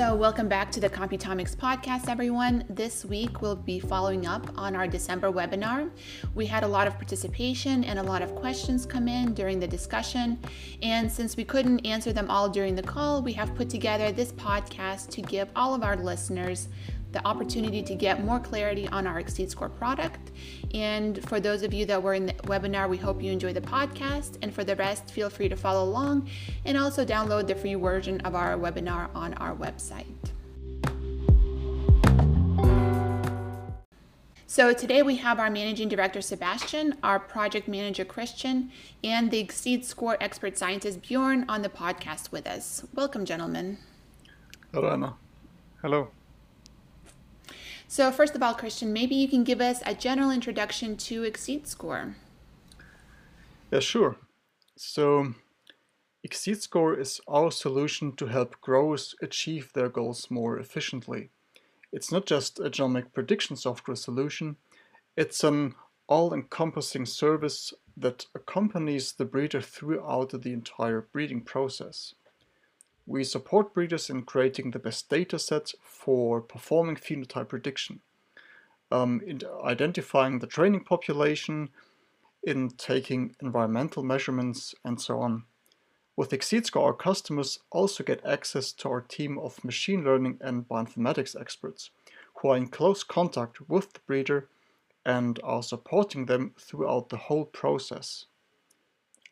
So, welcome back to the Computomics podcast, everyone. This week we'll be following up on our December webinar. We had a lot of participation and a lot of questions come in during the discussion. And since we couldn't answer them all during the call, we have put together this podcast to give all of our listeners the opportunity to get more clarity on our xSeedScore product. And for those of you that were in the webinar, we hope you enjoy the podcast. And for the rest, feel free to follow along and also download the free version of our webinar on our website. So today we have our managing director Sebastian, our project manager Christian, and the xSeedScore expert scientist Bjorn on the podcast with us. Welcome, gentlemen. Hello, Anna. Hello. So, first of all, Christian, maybe you can give us a general introduction to xSeedScore. Yeah, sure. So, xSeedScore is our solution to help growers achieve their goals more efficiently. It's not just a genomic prediction software solution, it's an all encompassing service that accompanies the breeder throughout the entire breeding process. We support breeders in creating the best data sets for performing phenotype prediction, um, in identifying the training population, in taking environmental measurements, and so on. With xSeedScore, our customers also get access to our team of machine learning and bioinformatics experts who are in close contact with the breeder and are supporting them throughout the whole process.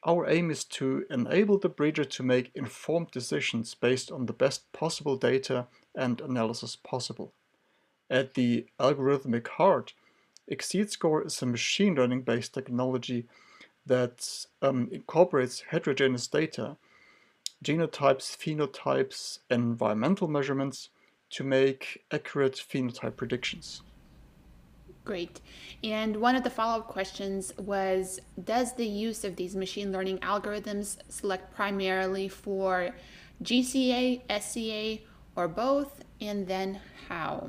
Our aim is to enable the breeder to make informed decisions based on the best possible data and analysis possible. At the algorithmic heart, xSeedScore is a machine learning based technology that um, incorporates heterogeneous data, genotypes, phenotypes, environmental measurements to make accurate phenotype predictions. Great. And one of the follow up questions was Does the use of these machine learning algorithms select primarily for GCA, SCA, or both? And then how?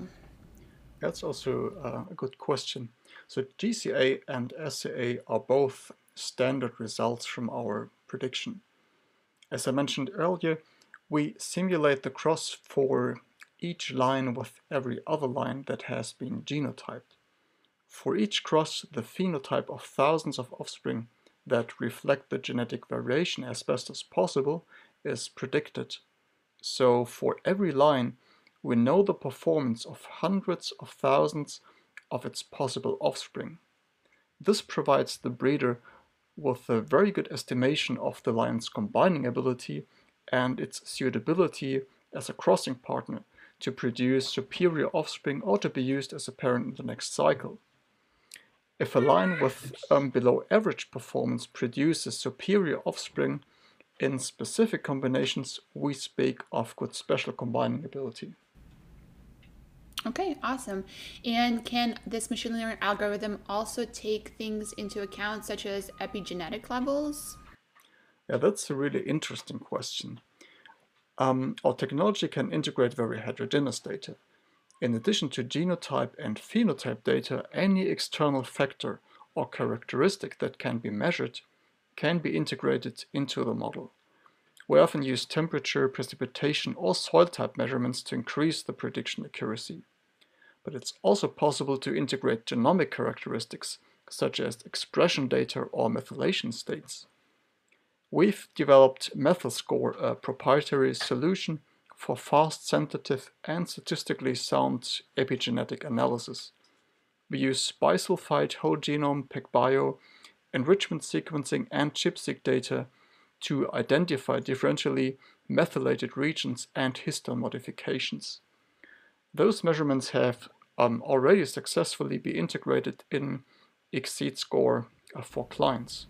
That's also uh, a good question. So, GCA and SCA are both standard results from our prediction. As I mentioned earlier, we simulate the cross for each line with every other line that has been genotyped. For each cross, the phenotype of thousands of offspring that reflect the genetic variation as best as possible is predicted. So for every line, we know the performance of hundreds of thousands of its possible offspring. This provides the breeder with a very good estimation of the line's combining ability and its suitability as a crossing partner to produce superior offspring or to be used as a parent in the next cycle. If a line with um, below average performance produces superior offspring in specific combinations, we speak of good special combining ability. Okay, awesome. And can this machine learning algorithm also take things into account, such as epigenetic levels? Yeah, that's a really interesting question. Um, our technology can integrate very heterogeneous data. In addition to genotype and phenotype data, any external factor or characteristic that can be measured can be integrated into the model. We often use temperature, precipitation, or soil type measurements to increase the prediction accuracy. But it's also possible to integrate genomic characteristics, such as expression data or methylation states. We've developed MethylScore, a proprietary solution for fast, sensitive, and statistically sound epigenetic analysis. We use bisulfite whole genome PacBio, enrichment sequencing, and ChIP-seq data to identify differentially methylated regions and histone modifications. Those measurements have um, already successfully been integrated in xSeedScore uh, for clients.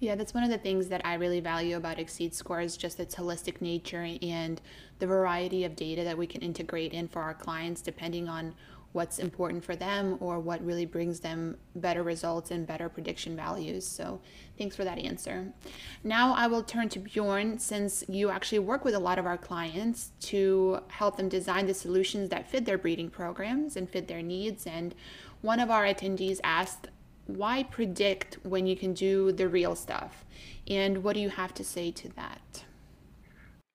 Yeah, that's one of the things that I really value about xSeedScore is just its holistic nature and the variety of data that we can integrate in for our clients depending on what's important for them or what really brings them better results and better prediction values. So, thanks for that answer. Now, I will turn to Bjorn since you actually work with a lot of our clients to help them design the solutions that fit their breeding programs and fit their needs. And one of our attendees asked why predict when you can do the real stuff? And what do you have to say to that?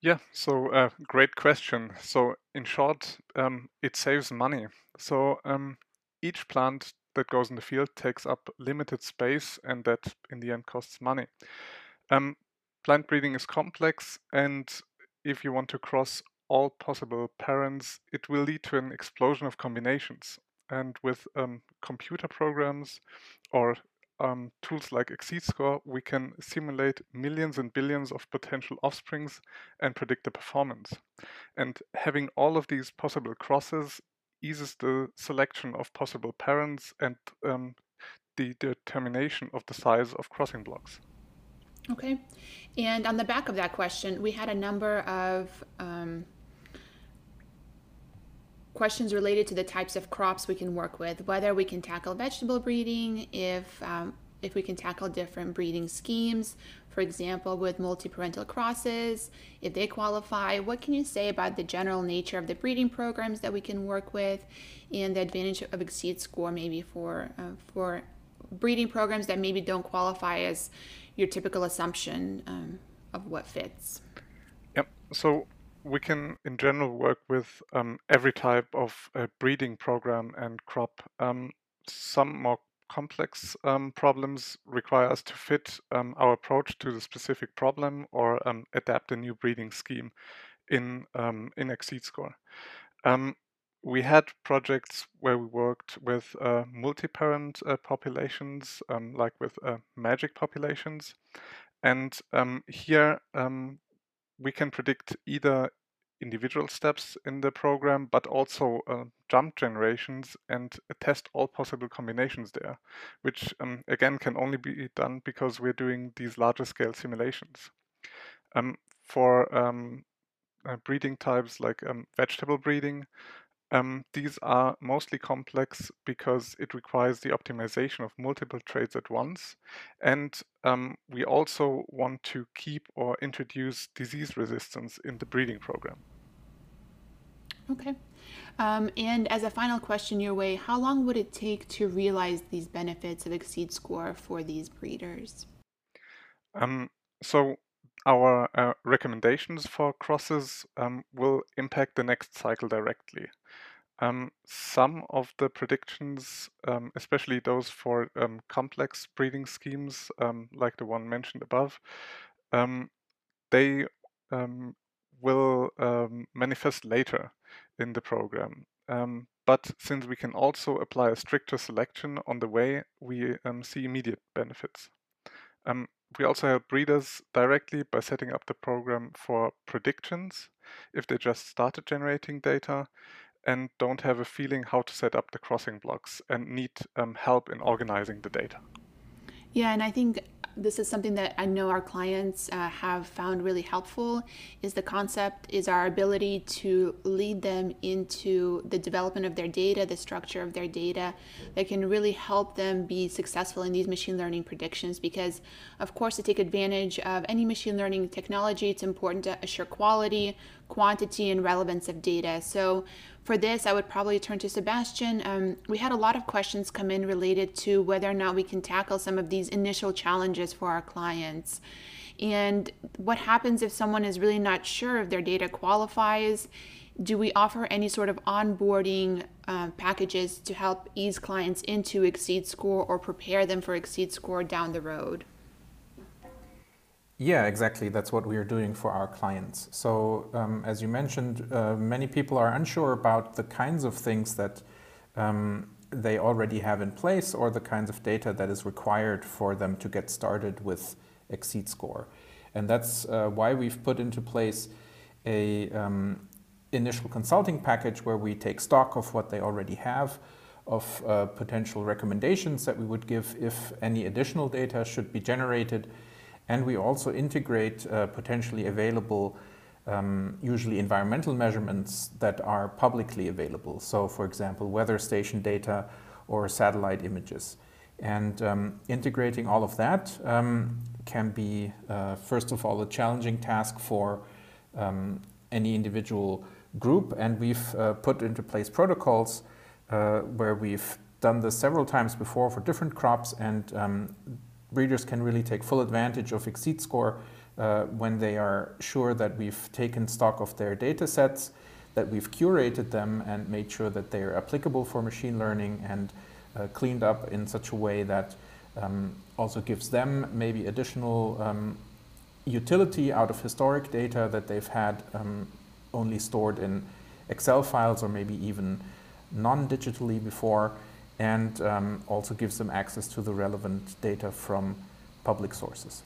Yeah, so uh, great question. So in short, um, it saves money. So um, each plant that goes in the field takes up limited space and that in the end costs money. Um, plant breeding is complex and if you want to cross all possible parents, it will lead to an explosion of combinations. And with um, computer programs or um, tools like xSeedScore, we can simulate millions and billions of potential offsprings and predict the performance. And having all of these possible crosses eases the selection of possible parents and um, the determination of the size of crossing blocks. Okay. And on the back of that question, we had a number of um, questions related to the types of crops we can work with, whether we can tackle vegetable breeding, if um, if we can tackle different breeding schemes, for example, with multi-parental crosses, if they qualify. What can you say about the general nature of the breeding programs that we can work with, and the advantage of xSeedScore maybe for uh, for breeding programs that maybe don't qualify as your typical assumption um, of what fits? Yep. So we can in general work with um, every type of uh, breeding program and crop. Um, some more complex um, problems require us to fit um, our approach to the specific problem or um, adapt a new breeding scheme in um, in xSeedScore. we had projects where we worked with uh, multi-parent uh, populations, like with uh, MAGIC populations, and here we can predict either individual steps in the program, but also uh, jump generations and test all possible combinations there, which um, again can only be done because we're doing these larger scale simulations. Um, for um, uh, breeding types like um, vegetable breeding, um, these are mostly complex because it requires the optimization of multiple traits at once. And um, we also want to keep or introduce disease resistance in the breeding program. Okay. Um, and as a final question your way, how long would it take to realize these benefits of xSeedScore for these breeders? Um, so our uh, recommendations for crosses um, will impact the next cycle directly. Um, some of the predictions, um, especially those for um, complex breeding schemes, um, like the one mentioned above, um, they um, will manifest later in the program. but since we can also apply a stricter selection on the way, we see immediate benefits. we also help breeders directly by setting up the program for predictions if they just started generating data and don't have a feeling how to set up the crossing blocks and need um, help in organizing the data. Yeah, and I think this is something that I know our clients uh, have found really helpful is the concept is our ability to lead them into the development of their data, the structure of their data that can really help them be successful in these machine learning predictions because of course to take advantage of any machine learning technology it's important to assure quality, quantity and relevance of data. So for this, I would probably turn to Sebastian. Um, we had a lot of questions come in related to whether or not we can tackle some of these initial challenges for our clients. And what happens if someone is really not sure if their data qualifies? Do we offer any sort of onboarding uh, packages to help ease clients into xSeedScore or prepare them for xSeedScore down the road? Yeah, exactly. That's what we are doing for our clients. So, um, as you mentioned, uh, many people are unsure about the kinds of things that um, they already have in place or the kinds of data that is required for them to get started with xSeedScore. And that's uh, why we've put into place a um, initial consulting package where we take stock of what they already have, of uh, potential recommendations that we would give if any additional data should be generated and we also integrate uh, potentially available, um, usually environmental measurements that are publicly available. So, for example, weather station data or satellite images. And um, integrating all of that um, can be, uh, first of all, a challenging task for um, any individual group. And we've uh, put into place protocols uh, where we've done this several times before for different crops and um, breeders can really take full advantage of xSeedScore uh, when they are sure that we've taken stock of their data sets, that we've curated them and made sure that they are applicable for machine learning and uh, cleaned up in such a way that um, also gives them maybe additional um, utility out of historic data that they've had um, only stored in Excel files or maybe even non-digitally before and um, also gives them access to the relevant data from public sources.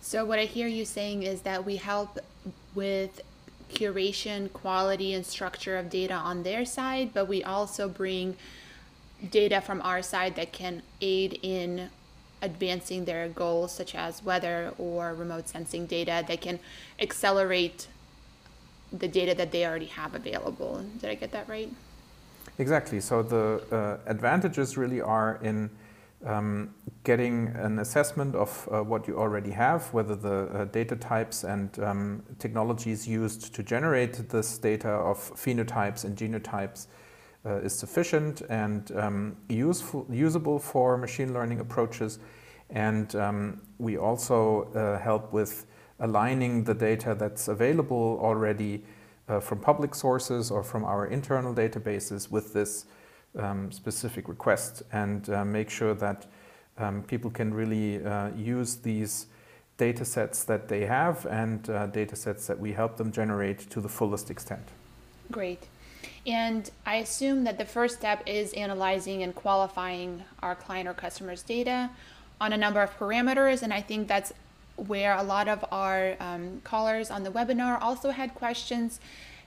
So what I hear you saying is that we help with curation, quality, and structure of data on their side, but we also bring data from our side that can aid in advancing their goals, such as weather or remote sensing data that can accelerate the data that they already have available. Did I get that right? Exactly. So the uh, advantages really are in um, getting an assessment of uh, what you already have, whether the uh, data types and um, technologies used to generate this data of phenotypes and genotypes uh, is sufficient and um, useful, usable for machine learning approaches. And um, we also uh, help with aligning the data that's available already uh, from public sources or from our internal databases with this um, specific request and uh, make sure that um, people can really uh, use these data sets that they have and uh, data sets that we help them generate to the fullest extent. Great. And I assume that the first step is analyzing and qualifying our client or customer's data on a number of parameters. And I think that's where a lot of our um, callers on the webinar also had questions.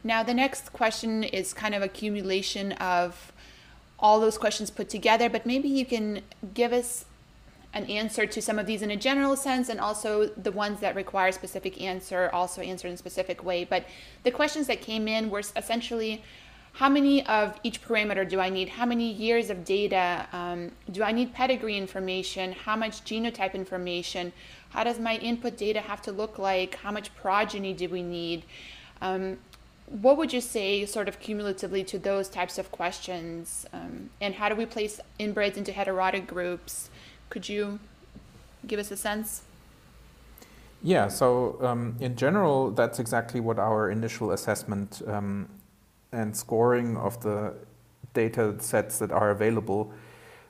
Now, the next question is kind of accumulation of all those questions put together, but maybe you can give us an answer to some of these in a general sense and also the ones that require specific answer also answered in a specific way. But the questions that came in were essentially how many of each parameter do I need? How many years of data? Um, do I need pedigree information? How much genotype information? How does my input data have to look like? How much progeny do we need? Um, what would you say, sort of cumulatively, to those types of questions? Um, and how do we place inbreds into heterotic groups? Could you give us a sense? Yeah, so um, in general, that's exactly what our initial assessment um, and scoring of the data sets that are available,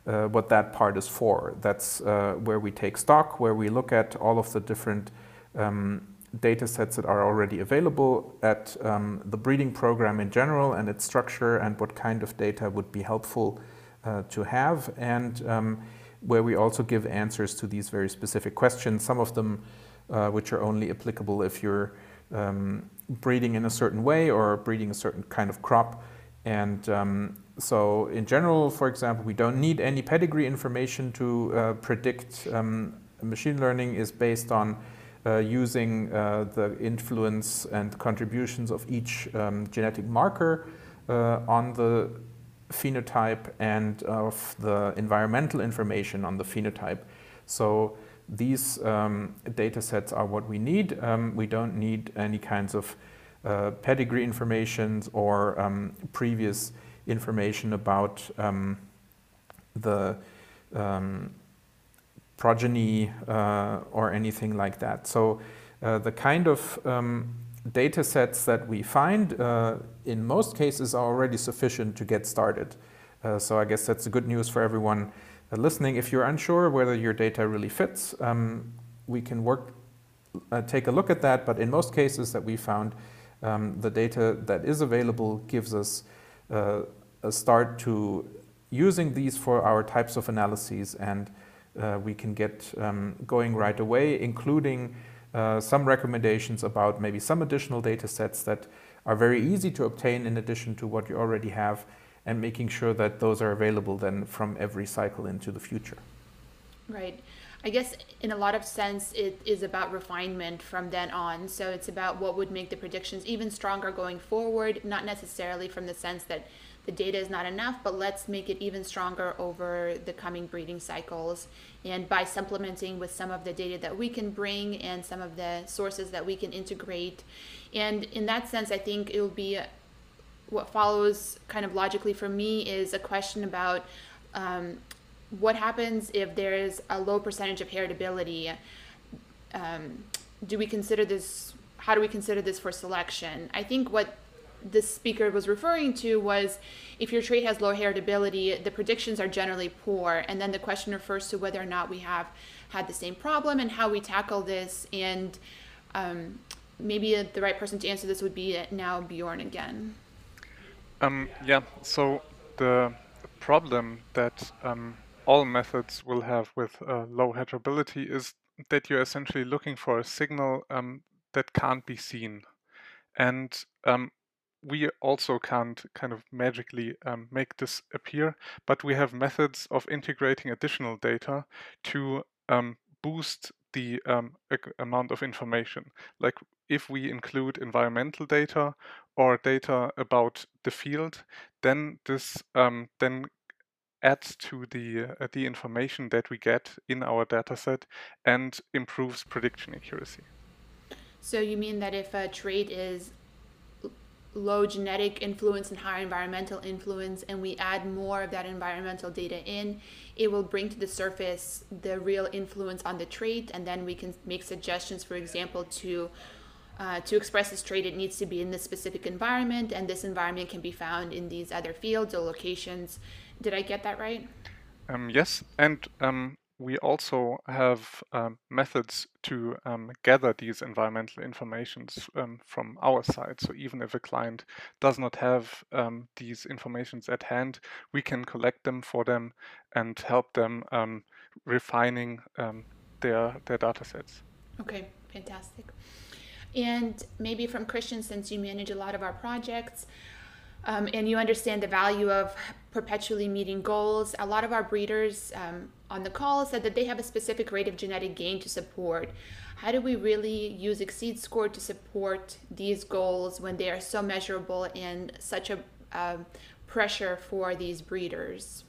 uh, what that part is for. That's uh, where we take stock, where we look at all of the different um, data sets that are already available at um, the breeding program in general and its structure and what kind of data would be helpful uh, to have and um, where we also give answers to these very specific questions, some of them uh, which are only applicable if you're um, breeding in a certain way or breeding a certain kind of crop. And um, so in general, for example, we don't need any pedigree information to uh, predict. Um, machine learning is based on uh, using uh, the influence and contributions of each um, genetic marker uh, on the phenotype and of the environmental information on the phenotype. So these um, data sets are what we need. Um, we don't need any kinds of uh, pedigree information or um, previous information about um, the um, progeny uh, or anything like that. So uh, the kind of um, data sets that we find uh, in most cases are already sufficient to get started. Uh, so I guess that's the good news for everyone uh, listening. If you're unsure whether your data really fits, um, we can work, uh, take a look at that. But in most cases that we found, um, the data that is available gives us start to using these for our types of analyses and uh, we can get um, going right away, including uh, some recommendations about maybe some additional data sets that are very easy to obtain in addition to what you already have and making sure that those are available then from every cycle into the future. Right. I guess in a lot of sense it is about refinement from then on. So it's about what would make the predictions even stronger going forward, not necessarily from the sense that the data is not enough, but let's make it even stronger over the coming breeding cycles. And by supplementing with some of the data that we can bring and some of the sources that we can integrate. And in that sense, I think it will be what follows kind of logically for me is a question about um, what happens if there is a low percentage of heritability. Um, do we consider this? How do we consider this for selection? I think what this speaker was referring to was if your trait has low heritability, the predictions are generally poor. And then the question refers to whether or not we have had the same problem and how we tackle this. And um, maybe the right person to answer this would be now Bjorn again. Um, yeah, so the problem that um, all methods will have with uh, low heritability is that you're essentially looking for a signal um, that can't be seen. And um, we also can't kind of magically um, make this appear, but we have methods of integrating additional data to um, boost the um, amount of information. Like if we include environmental data or data about the field, then this um, then adds to the uh, the information that we get in our dataset and improves prediction accuracy. So you mean that if a trait is low genetic influence and high environmental influence and we add more of that environmental data in it will bring to the surface the real influence on the trait and then we can make suggestions for example to uh, to express this trait it needs to be in this specific environment and this environment can be found in these other fields or locations did i get that right um, yes and um, we also have um, methods to um, gather these environmental informations um, from our side. So even if a client does not have um, these informations at hand, we can collect them for them and help them um, refining um, their their data sets. Okay, fantastic. And maybe from Christian, since you manage a lot of our projects, um, and you understand the value of perpetually meeting goals. A lot of our breeders um, on the call said that they have a specific rate of genetic gain to support. How do we really use xSeedScore to support these goals when they are so measurable and such a uh, pressure for these breeders?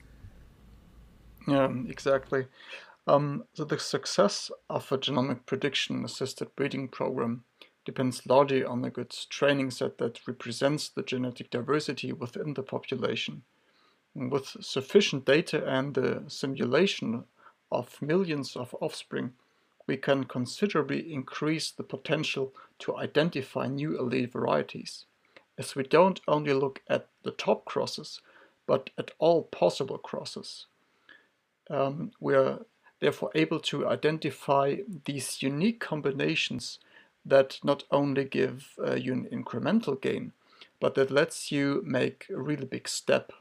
Yeah, exactly. Um, so the success of a genomic prediction assisted breeding program depends largely on a good training set that represents the genetic diversity within the population. With sufficient data and the simulation of millions of offspring, we can considerably increase the potential to identify new allele varieties, as we don't only look at the top crosses, but at all possible crosses. Um, we are therefore able to identify these unique combinations that not only give uh, you an incremental gain, but that lets you make a really big step.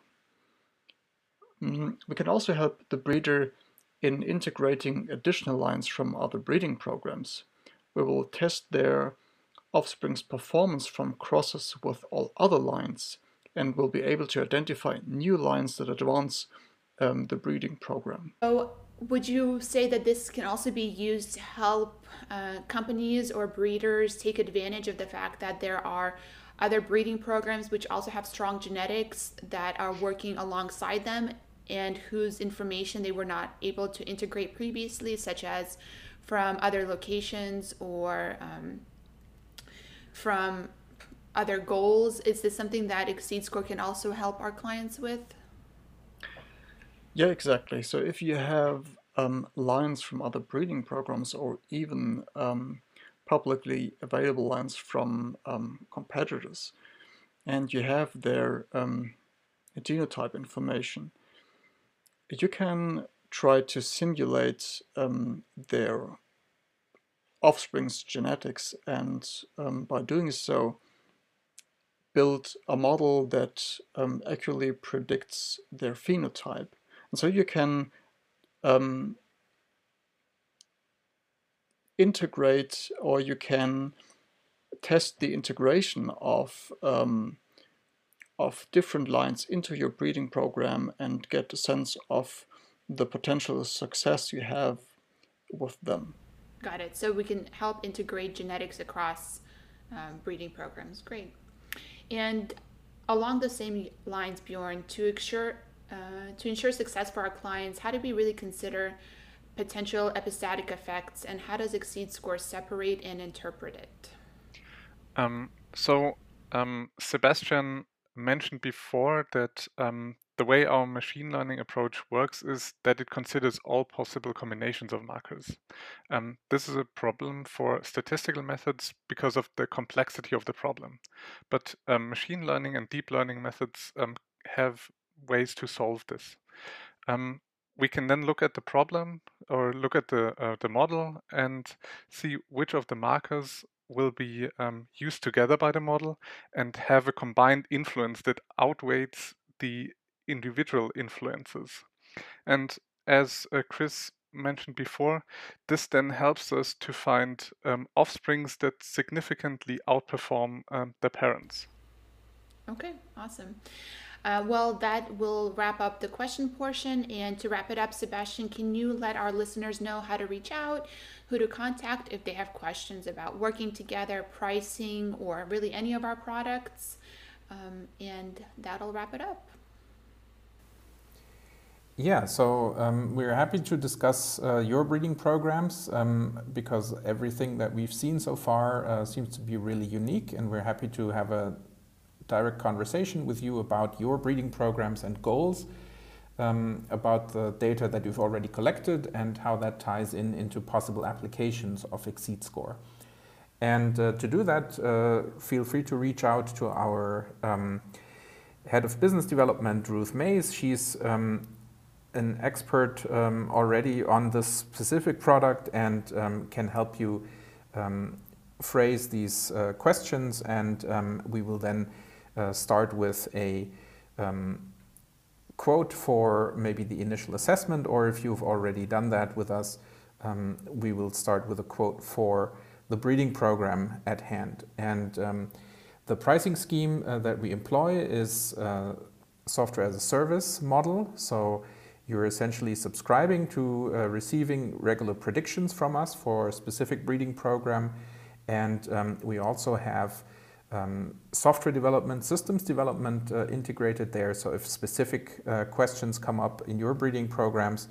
Mm, we can also help the breeder in integrating additional lines from other breeding programs. We will test their offspring's performance from crosses with all other lines and will be able to identify new lines that advance um, the breeding program. So would you say that this can also be used to help uh, companies or breeders take advantage of the fact that there are other breeding programs which also have strong genetics that are working alongside them and whose information they were not able to integrate previously, such as from other locations or um, from other goals? Is this something that xSeedScore can also help our clients with? Yeah, exactly. So if you have um, lines from other breeding programs or even um, publicly available lines from um, competitors, and you have their um, genotype information, you can try to simulate um, their offspring's genetics and um, by doing so build a model that accurately predicts their phenotype. And so you can um, integrate or you can test the integration of um, of different lines into your breeding program and get a sense of the potential success you have with them. Got it. So we can help integrate genetics across um, breeding programs. Great. And along the same lines, Bjorn, to ensure uh, to ensure success for our clients, how do we really consider potential epistatic effects and how does xSeedScore separate and interpret it? Um, so um, Sebastian mentioned before that um, the way our machine learning approach works is that it considers all possible combinations of markers. Um, this is a problem for statistical methods because of the complexity of the problem. But um, machine learning and deep learning methods um, have ways to solve this. Um, we can then look at the problem or look at the, uh, the model and see which of the markers will be um, used together by the model and have a combined influence that outweighs the individual influences. And as uh, Chris mentioned before, this then helps us to find um, offsprings that significantly outperform um, their parents. Okay, awesome. Uh, well, that will wrap up the question portion. And to wrap it up, Sebastian, can you let our listeners know how to reach out, who to contact if they have questions about working together, pricing, or really any of our products? Um, and that'll wrap it up. Yeah, so um, we're happy to discuss uh, your breeding programs um, because everything that we've seen so far uh, seems to be really unique, and we're happy to have a direct conversation with you about your breeding programs and goals, um, about the data that you've already collected, and how that ties in into possible applications of xSeedScore. And uh, to do that, uh, feel free to reach out to our um, head of business development, Ruth Mays. She's um, an expert um, already on this specific product and um, can help you um, phrase these uh, questions and um, we will then uh, start with a um, quote for maybe the initial assessment or if you've already done that with us um, we will start with a quote for the breeding program at hand and the pricing scheme uh, that we employ is uh, software as a service model so you're essentially subscribing to uh, receiving regular predictions from us for a specific breeding program. And um, we also have um, software development, systems development uh, integrated there. So if specific uh, questions come up in your breeding programs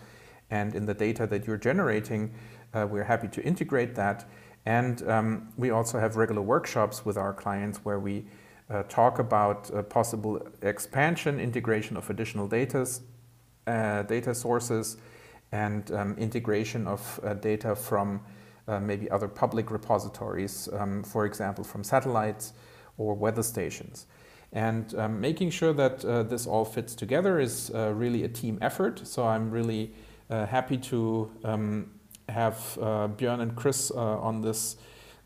and in the data that you're generating, uh, we're happy to integrate that. And um, we also have regular workshops with our clients where we uh, talk about possible expansion, integration of additional data uh, data sources and um, integration of uh, data from uh, maybe other public repositories, um, for example, from satellites or weather stations. And um, making sure that uh, this all fits together is uh, really a team effort. So I'm really uh, happy to um, have Björn and Chris on this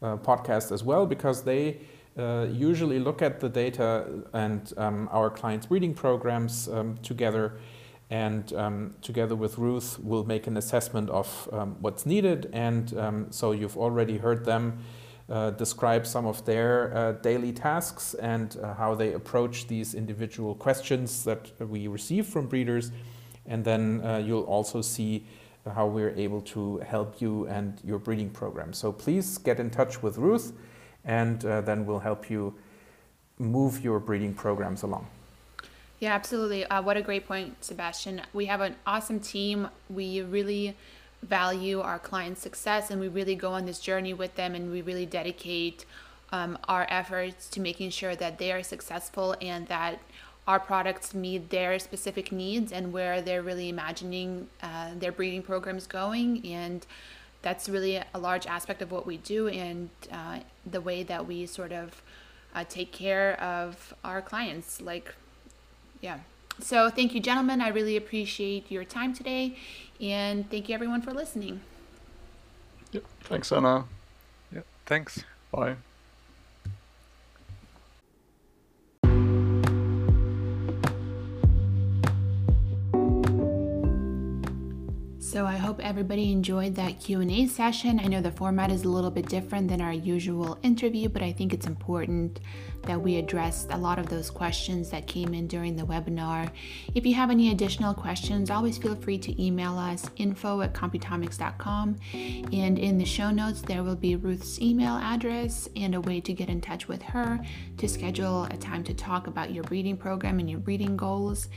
podcast as well because they usually look at the data and um, our clients' breeding programs um, together and um, together with Ruth, we'll make an assessment of um, what's needed. And um, so you've already heard them uh, describe some of their uh, daily tasks and uh, how they approach these individual questions that we receive from breeders. And then uh, you'll also see how we're able to help you and your breeding program. So please get in touch with Ruth, and uh, then we'll help you move your breeding programs along. Yeah, absolutely. Uh, what a great point, Sebastian. We have an awesome team. We really value our clients' success and we really go on this journey with them and we really dedicate um, our efforts to making sure that they are successful and that our products meet their specific needs and where they're really imagining uh, their breeding programs going. And that's really a large aspect of what we do and uh, the way that we sort of uh, take care of our clients. Like yeah. So thank you, gentlemen. I really appreciate your time today, and thank you everyone for listening. Yep. Thanks, Anna. Yeah. Thanks. Bye. Hope everybody enjoyed that Q&A session. I know the format is a little bit different than our usual interview, but I think it's important that we addressed a lot of those questions that came in during the webinar. If you have any additional questions, always feel free to email us info at computomics.com. And in the show notes, there will be Ruth's email address and a way to get in touch with her to schedule a time to talk about your breeding program and your breeding goals.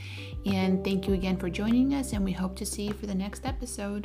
And thank you again for joining us, and we hope to see you for the next episode.